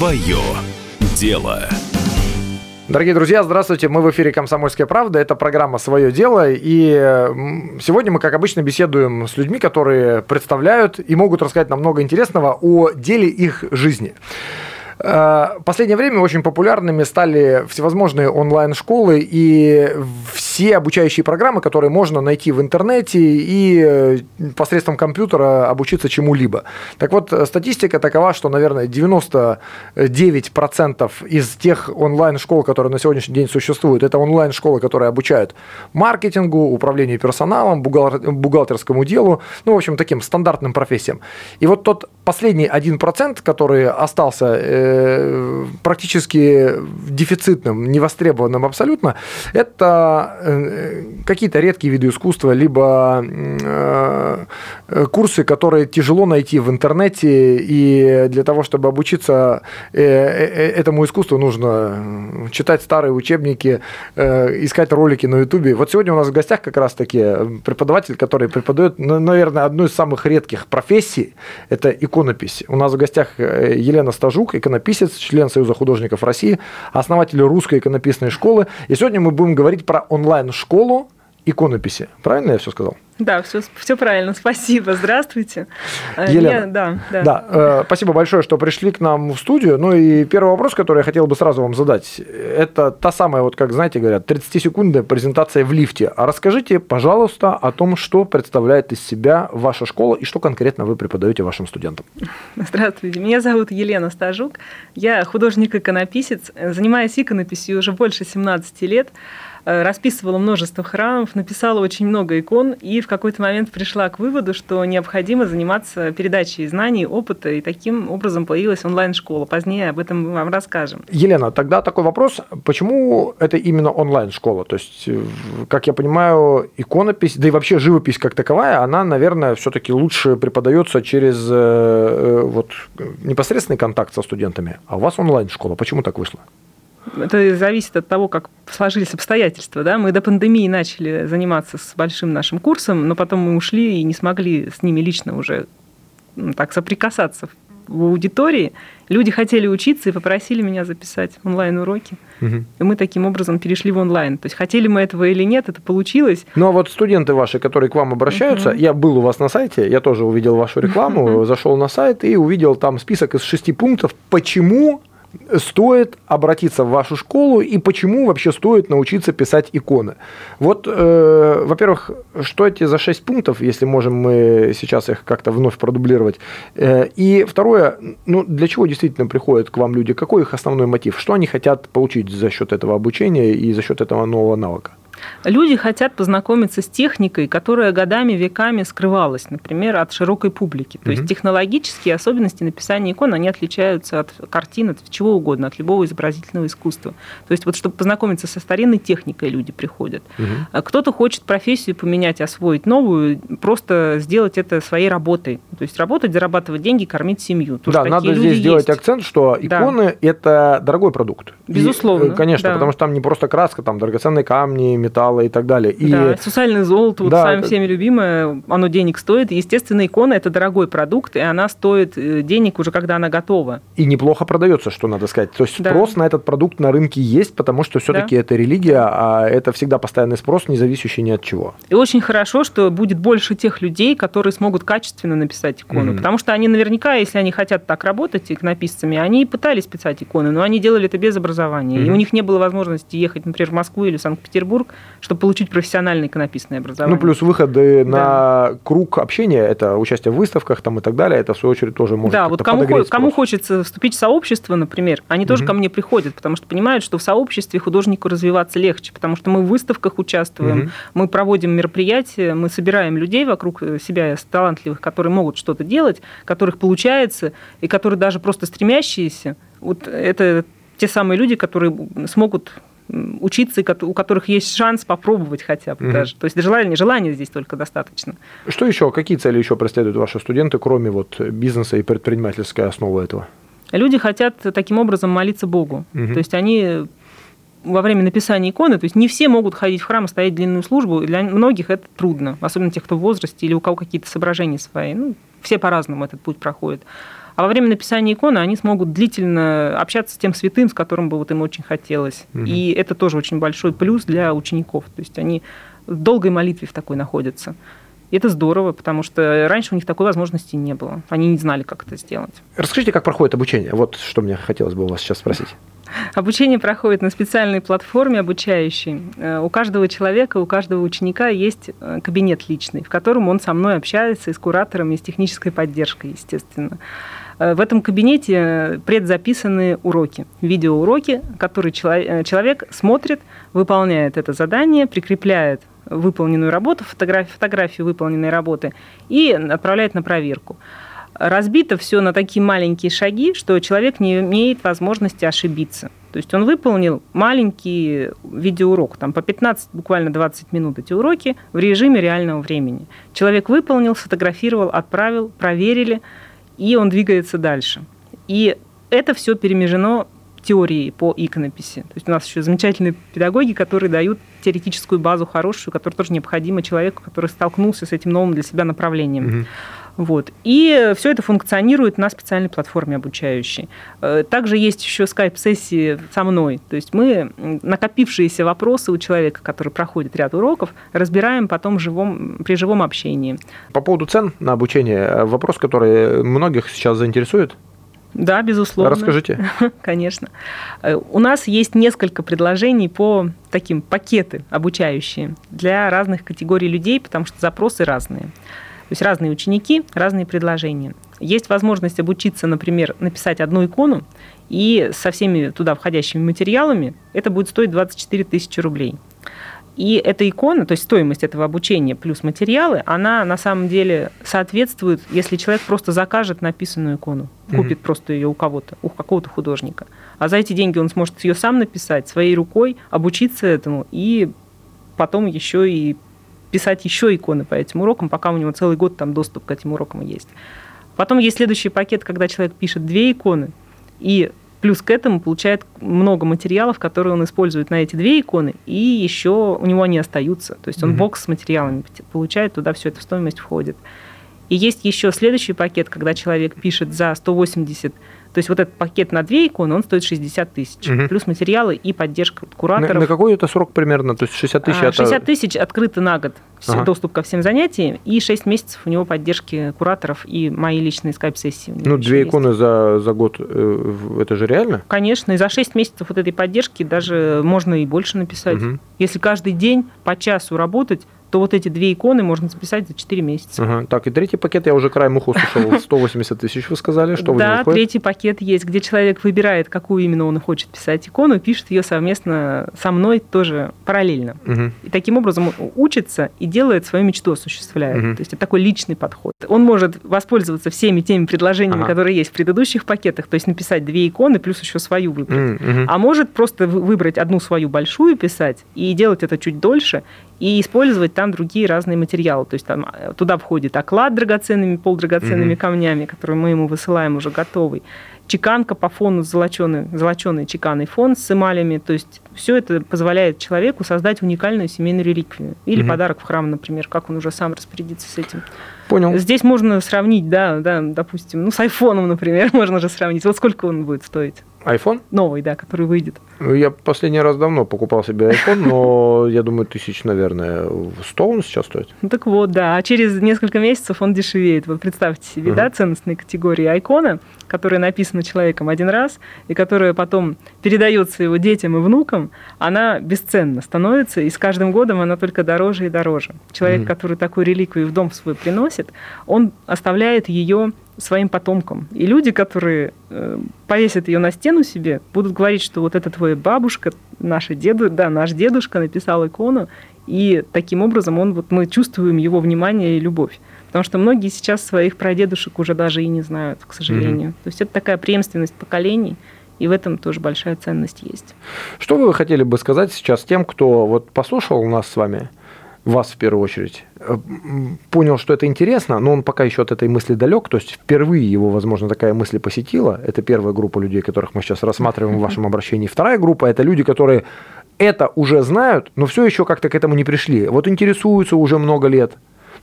Свое дело. Дорогие друзья, здравствуйте. Мы в эфире «Комсомольская правда». Это программа «Свое дело». И сегодня мы, как обычно, беседуем с людьми, которые представляют и могут рассказать нам много интересного о деле их жизни. Э, в последнее время очень популярными стали всевозможные онлайн-школы и все обучающие программы, которые можно найти в интернете и э, посредством компьютера обучиться чему-либо. Так вот, статистика такова, что, наверное, 99% из тех онлайн-школ, которые на сегодняшний день существуют, это онлайн-школы, которые обучают маркетингу, управлению персоналом, бухгалтерскому делу, ну, в общем, таким стандартным профессиям. И вот тот последний 1%, который остался э, Э, практически дефицитным, невостребованным абсолютно, это э, какие-то редкие виды искусства, либо э, курсы, которые тяжело найти в интернете, и для того, чтобы обучиться этому искусству, нужно читать старые учебники, искать ролики на Ютубе. Вот сегодня у нас в гостях как раз-таки преподаватель, который преподает, наверное, одну из самых редких профессий, это иконопись. У нас в гостях Елена Стажук, иконописец, член Союза художников России, основатель русской иконописной школы. И сегодня мы будем говорить про онлайн-школу иконописи. Правильно я все сказал? Да, все, все правильно. Спасибо. Здравствуйте. Э, Елена, я, да, да. да э, спасибо большое, что пришли к нам в студию. Ну и первый вопрос, который я хотел бы сразу вам задать, это та самая, вот как знаете, говорят, 30-секундная презентация в лифте. А расскажите, пожалуйста, о том, что представляет из себя ваша школа и что конкретно вы преподаете вашим студентам. Здравствуйте. Меня зовут Елена Стажук. Я художник-иконописец. Занимаюсь иконописью уже больше 17 лет. Э, расписывала множество храмов, написала очень много икон и в какой-то момент пришла к выводу, что необходимо заниматься передачей знаний, опыта, и таким образом появилась онлайн-школа. Позднее об этом мы вам расскажем. Елена, тогда такой вопрос, почему это именно онлайн-школа? То есть, э, как я понимаю, иконопись, да и вообще живопись как таковая, она, наверное, все-таки лучше преподается через э, вот, непосредственный контакт со студентами, а у вас онлайн-школа. Почему так вышло? Это зависит от того, как сложились обстоятельства. Да? Мы до пандемии начали заниматься с большим нашим курсом, но потом мы ушли и не смогли с ними лично уже ну, так соприкасаться в аудитории. Люди хотели учиться и попросили меня записать онлайн-уроки. Угу. И мы таким образом перешли в онлайн. То есть хотели мы этого или нет, это получилось. Ну а вот студенты ваши, которые к вам обращаются, угу. я был у вас на сайте, я тоже увидел вашу рекламу, зашел на сайт и увидел там список из шести пунктов, почему стоит обратиться в вашу школу и почему вообще стоит научиться писать иконы? Вот, э, во-первых, что эти за 6 пунктов, если можем мы сейчас их как-то вновь продублировать? Э, и второе, ну, для чего действительно приходят к вам люди? Какой их основной мотив? Что они хотят получить за счет этого обучения и за счет этого нового навыка? Люди хотят познакомиться с техникой, которая годами, веками скрывалась, например, от широкой публики. То угу. есть технологические особенности написания икон, они отличаются от картин, от чего угодно, от любого изобразительного искусства. То есть вот чтобы познакомиться со старинной техникой, люди приходят. Угу. Кто-то хочет профессию поменять, освоить новую, просто сделать это своей работой. То есть работать, зарабатывать деньги, кормить семью. Тоже да, надо здесь есть. сделать акцент, что иконы да. – это дорогой продукт. Безусловно. И, э, конечно, да. потому что там не просто краска, там драгоценные камни, металла и так далее. И... Да, сусальное золото, вот да, сами всеми любимое, оно денег стоит. Естественно, икона – это дорогой продукт, и она стоит э, денег уже, когда она готова. И неплохо продается, что надо сказать. То есть да. спрос на этот продукт на рынке есть, потому что все-таки да. это религия, а это всегда постоянный спрос, не зависящий ни от чего. И очень хорошо, что будет больше тех людей, которые смогут качественно написать икону. Mm-hmm. Потому что они наверняка, если они хотят так работать иконописцами, они пытались писать иконы, но они делали это без образования. Mm-hmm. И у них не было возможности ехать, например, в Москву или Санкт-Петербург, чтобы получить профессиональное иконописное образование. Ну, плюс выходы да. на круг общения, это участие в выставках там, и так далее, это, в свою очередь, тоже может Да, вот кому, кому хочется вступить в сообщество, например, они тоже угу. ко мне приходят, потому что понимают, что в сообществе художнику развиваться легче, потому что мы в выставках участвуем, угу. мы проводим мероприятия, мы собираем людей вокруг себя талантливых, которые могут что-то делать, которых получается, и которые даже просто стремящиеся. Вот это те самые люди, которые смогут учиться, у которых есть шанс попробовать хотя бы угу. даже. То есть желание, желания здесь только достаточно. Что еще, какие цели еще преследуют ваши студенты, кроме вот бизнеса и предпринимательской основы этого? Люди хотят таким образом молиться Богу. Угу. То есть они во время написания иконы, то есть не все могут ходить в храм и стоять длинную службу, для многих это трудно, особенно тех, кто в возрасте или у кого какие-то соображения свои. Ну, все по-разному этот путь проходят. А во время написания иконы они смогут длительно общаться с тем святым, с которым бы вот им очень хотелось. Угу. И это тоже очень большой плюс для учеников. То есть они в долгой молитве в такой находятся. И это здорово, потому что раньше у них такой возможности не было. Они не знали, как это сделать. Расскажите, как проходит обучение. Вот что мне хотелось бы у вас сейчас спросить. Обучение проходит на специальной платформе обучающей. Э, у каждого человека, у каждого ученика есть э, кабинет личный, в котором он со мной общается и с куратором, и с технической поддержкой, естественно. Э, в этом кабинете предзаписаны уроки, видеоуроки, которые человек смотрит, выполняет это задание, прикрепляет выполненную работу, фотографию, фотографию выполненной работы и отправляет на проверку разбито все на такие маленькие шаги, что человек не имеет возможности ошибиться. То есть он выполнил маленький видеоурок, там по 15, буквально 20 минут эти уроки в режиме реального времени. Человек выполнил, сфотографировал, отправил, проверили, и он двигается дальше. И это все перемежено теорией по иконописи. То есть у нас еще замечательные педагоги, которые дают теоретическую базу хорошую, которая тоже необходима человеку, который столкнулся с этим новым для себя направлением. Угу. Вот. И все это функционирует на специальной платформе обучающей. Э, также есть еще скайп-сессии со мной. То есть мы накопившиеся вопросы у человека, который проходит ряд уроков, разбираем потом живом, при живом общении. По поводу цен на обучение, э, вопрос, который многих сейчас заинтересует. Да, безусловно. Расскажите. Конечно. Э, у нас есть несколько предложений по таким пакеты обучающие для разных категорий людей, потому что запросы разные. То есть разные ученики, разные предложения. Есть возможность обучиться, например, написать одну икону, и со всеми туда входящими материалами это будет стоить 24 тысячи рублей. И эта икона, то есть стоимость этого обучения плюс материалы, она на самом деле соответствует, если человек просто закажет написанную икону, купит mm-hmm. просто ее у кого-то, у какого-то художника. А за эти деньги он сможет ее сам написать своей рукой, обучиться этому и потом еще и писать еще иконы по этим урокам, пока у него целый год там доступ к этим урокам есть. Потом есть следующий пакет, когда человек пишет две иконы, и плюс к этому получает много материалов, которые он использует на эти две иконы, и еще у него они остаются. То есть он mm-hmm. бокс с материалами получает, туда все это в стоимость входит. И есть еще следующий пакет, когда человек пишет за 180 то есть вот этот пакет на две иконы, он стоит 60 тысяч. Угу. Плюс материалы и поддержка кураторов. На, на какой это срок примерно? То есть 60 тысяч? 60 это... тысяч открыто на год ага. доступ ко всем занятиям, и 6 месяцев у него поддержки кураторов и мои личные скайп-сессии. Ну, две иконы за, за год, э, это же реально? Конечно, и за 6 месяцев вот этой поддержки даже можно и больше написать. Угу. Если каждый день по часу работать, то вот эти две иконы можно записать за 4 месяца. Ага. Так, и третий пакет я уже краем уха услышал, 180 тысяч вы сказали, что Да, третий пакет есть, где человек выбирает, какую именно он хочет писать икону, пишет ее совместно со мной тоже параллельно. Угу. И таким образом учится и делает свою мечту, осуществляет. Угу. То есть это такой личный подход. Он может воспользоваться всеми теми предложениями, ага. которые есть в предыдущих пакетах, то есть написать две иконы плюс еще свою выбрать. Угу. А может просто выбрать одну свою большую писать и делать это чуть дольше, и использовать там другие разные материалы. То есть там э, туда входит оклад драгоценными, полудрагоценными mm-hmm. камнями, которые мы ему высылаем уже готовый. Чеканка по фону, золоченый, золоченый чеканный фон с эмалями. То есть все это позволяет человеку создать уникальную семейную реликвию. Или mm-hmm. подарок в храм, например, как он уже сам распорядится с этим. Понял. Здесь можно сравнить, да, да, допустим, ну, с айфоном, например, можно же сравнить. Вот сколько он будет стоить? iPhone? Новый, да, который выйдет. Я последний раз давно покупал себе iPhone, но я думаю, тысяч, наверное, 100 он сейчас стоит. Ну, так вот, да. А через несколько месяцев он дешевеет. Вот представьте себе, uh-huh. да, ценностные категории айкона, которая написана человеком один раз, и которая потом передается его детям и внукам, она бесценна становится, и с каждым годом она только дороже и дороже. Человек, uh-huh. который такую реликвию в дом свой приносит, он оставляет ее своим потомкам. И люди, которые э, повесят ее на стену себе, будут говорить, что вот это твоя бабушка, наша деду, да, наш дедушка написал икону, и таким образом он, вот мы чувствуем его внимание и любовь. Потому что многие сейчас своих прадедушек уже даже и не знают, к сожалению. Mm-hmm. То есть это такая преемственность поколений, и в этом тоже большая ценность есть. Что вы хотели бы сказать сейчас тем, кто вот послушал нас с вами, вас в первую очередь, э, понял, что это интересно, но он пока еще от этой мысли далек, то есть впервые его, возможно, такая мысль посетила. Это первая группа людей, которых мы сейчас рассматриваем в вашем обращении. Вторая группа – это люди, которые это уже знают, но все еще как-то к этому не пришли. Вот интересуются уже много лет,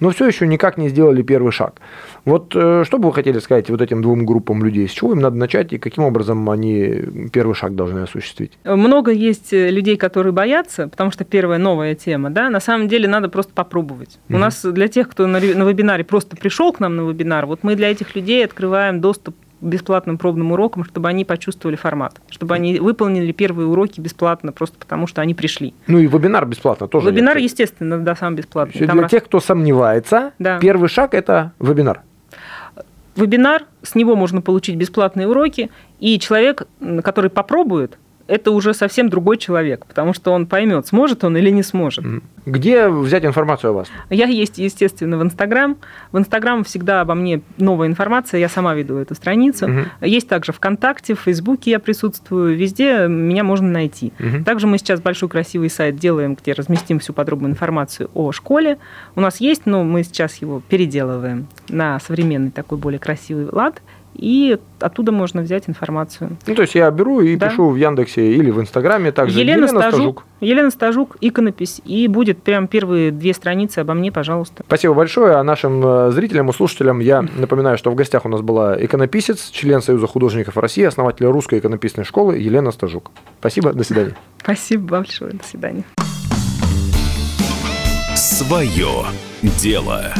но все еще никак не сделали первый шаг. Вот э, что бы вы хотели сказать вот этим двум группам людей? С чего им надо начать и каким образом они первый шаг должны осуществить? Много есть э, людей, которые боятся, потому что первая новая тема. Да? На самом деле надо просто попробовать. Угу. У нас для тех, кто на, на вебинаре просто пришел к нам на вебинар, вот мы для этих людей открываем доступ бесплатным пробным урокам, чтобы они почувствовали формат, чтобы они выполнили первые уроки бесплатно, просто потому что они пришли. Ну и вебинар бесплатно тоже. Вебинар, естественно, да, сам бесплатный. Для раз... тех, кто сомневается, да. первый шаг – это вебинар. Вебинар, с него можно получить бесплатные уроки, и человек, который попробует, это уже совсем другой человек, потому что он поймет, сможет он или не сможет. Где взять информацию о вас? Я есть, естественно, в Инстаграм. В Инстаграм всегда обо мне новая информация, я сама веду эту страницу. Угу. Есть также ВКонтакте, в Фейсбуке я присутствую, везде меня можно найти. Угу. Также мы сейчас большой красивый сайт делаем, где разместим всю подробную информацию о школе. У нас есть, но мы сейчас его переделываем на современный такой более красивый лад и оттуда можно взять информацию. Ну, то есть я беру и да. пишу в Яндексе или в Инстаграме также Елена, Елена Стажук, Стажук. Елена Стажук, иконопись, и будет прям первые две страницы обо мне, пожалуйста. Спасибо большое. А нашим э, зрителям и слушателям я напоминаю, что в гостях у нас была иконописец, член Союза художников России, основатель русской иконописной школы Елена Стажук. Спасибо, до свидания. Спасибо большое, до свидания. Свое дело.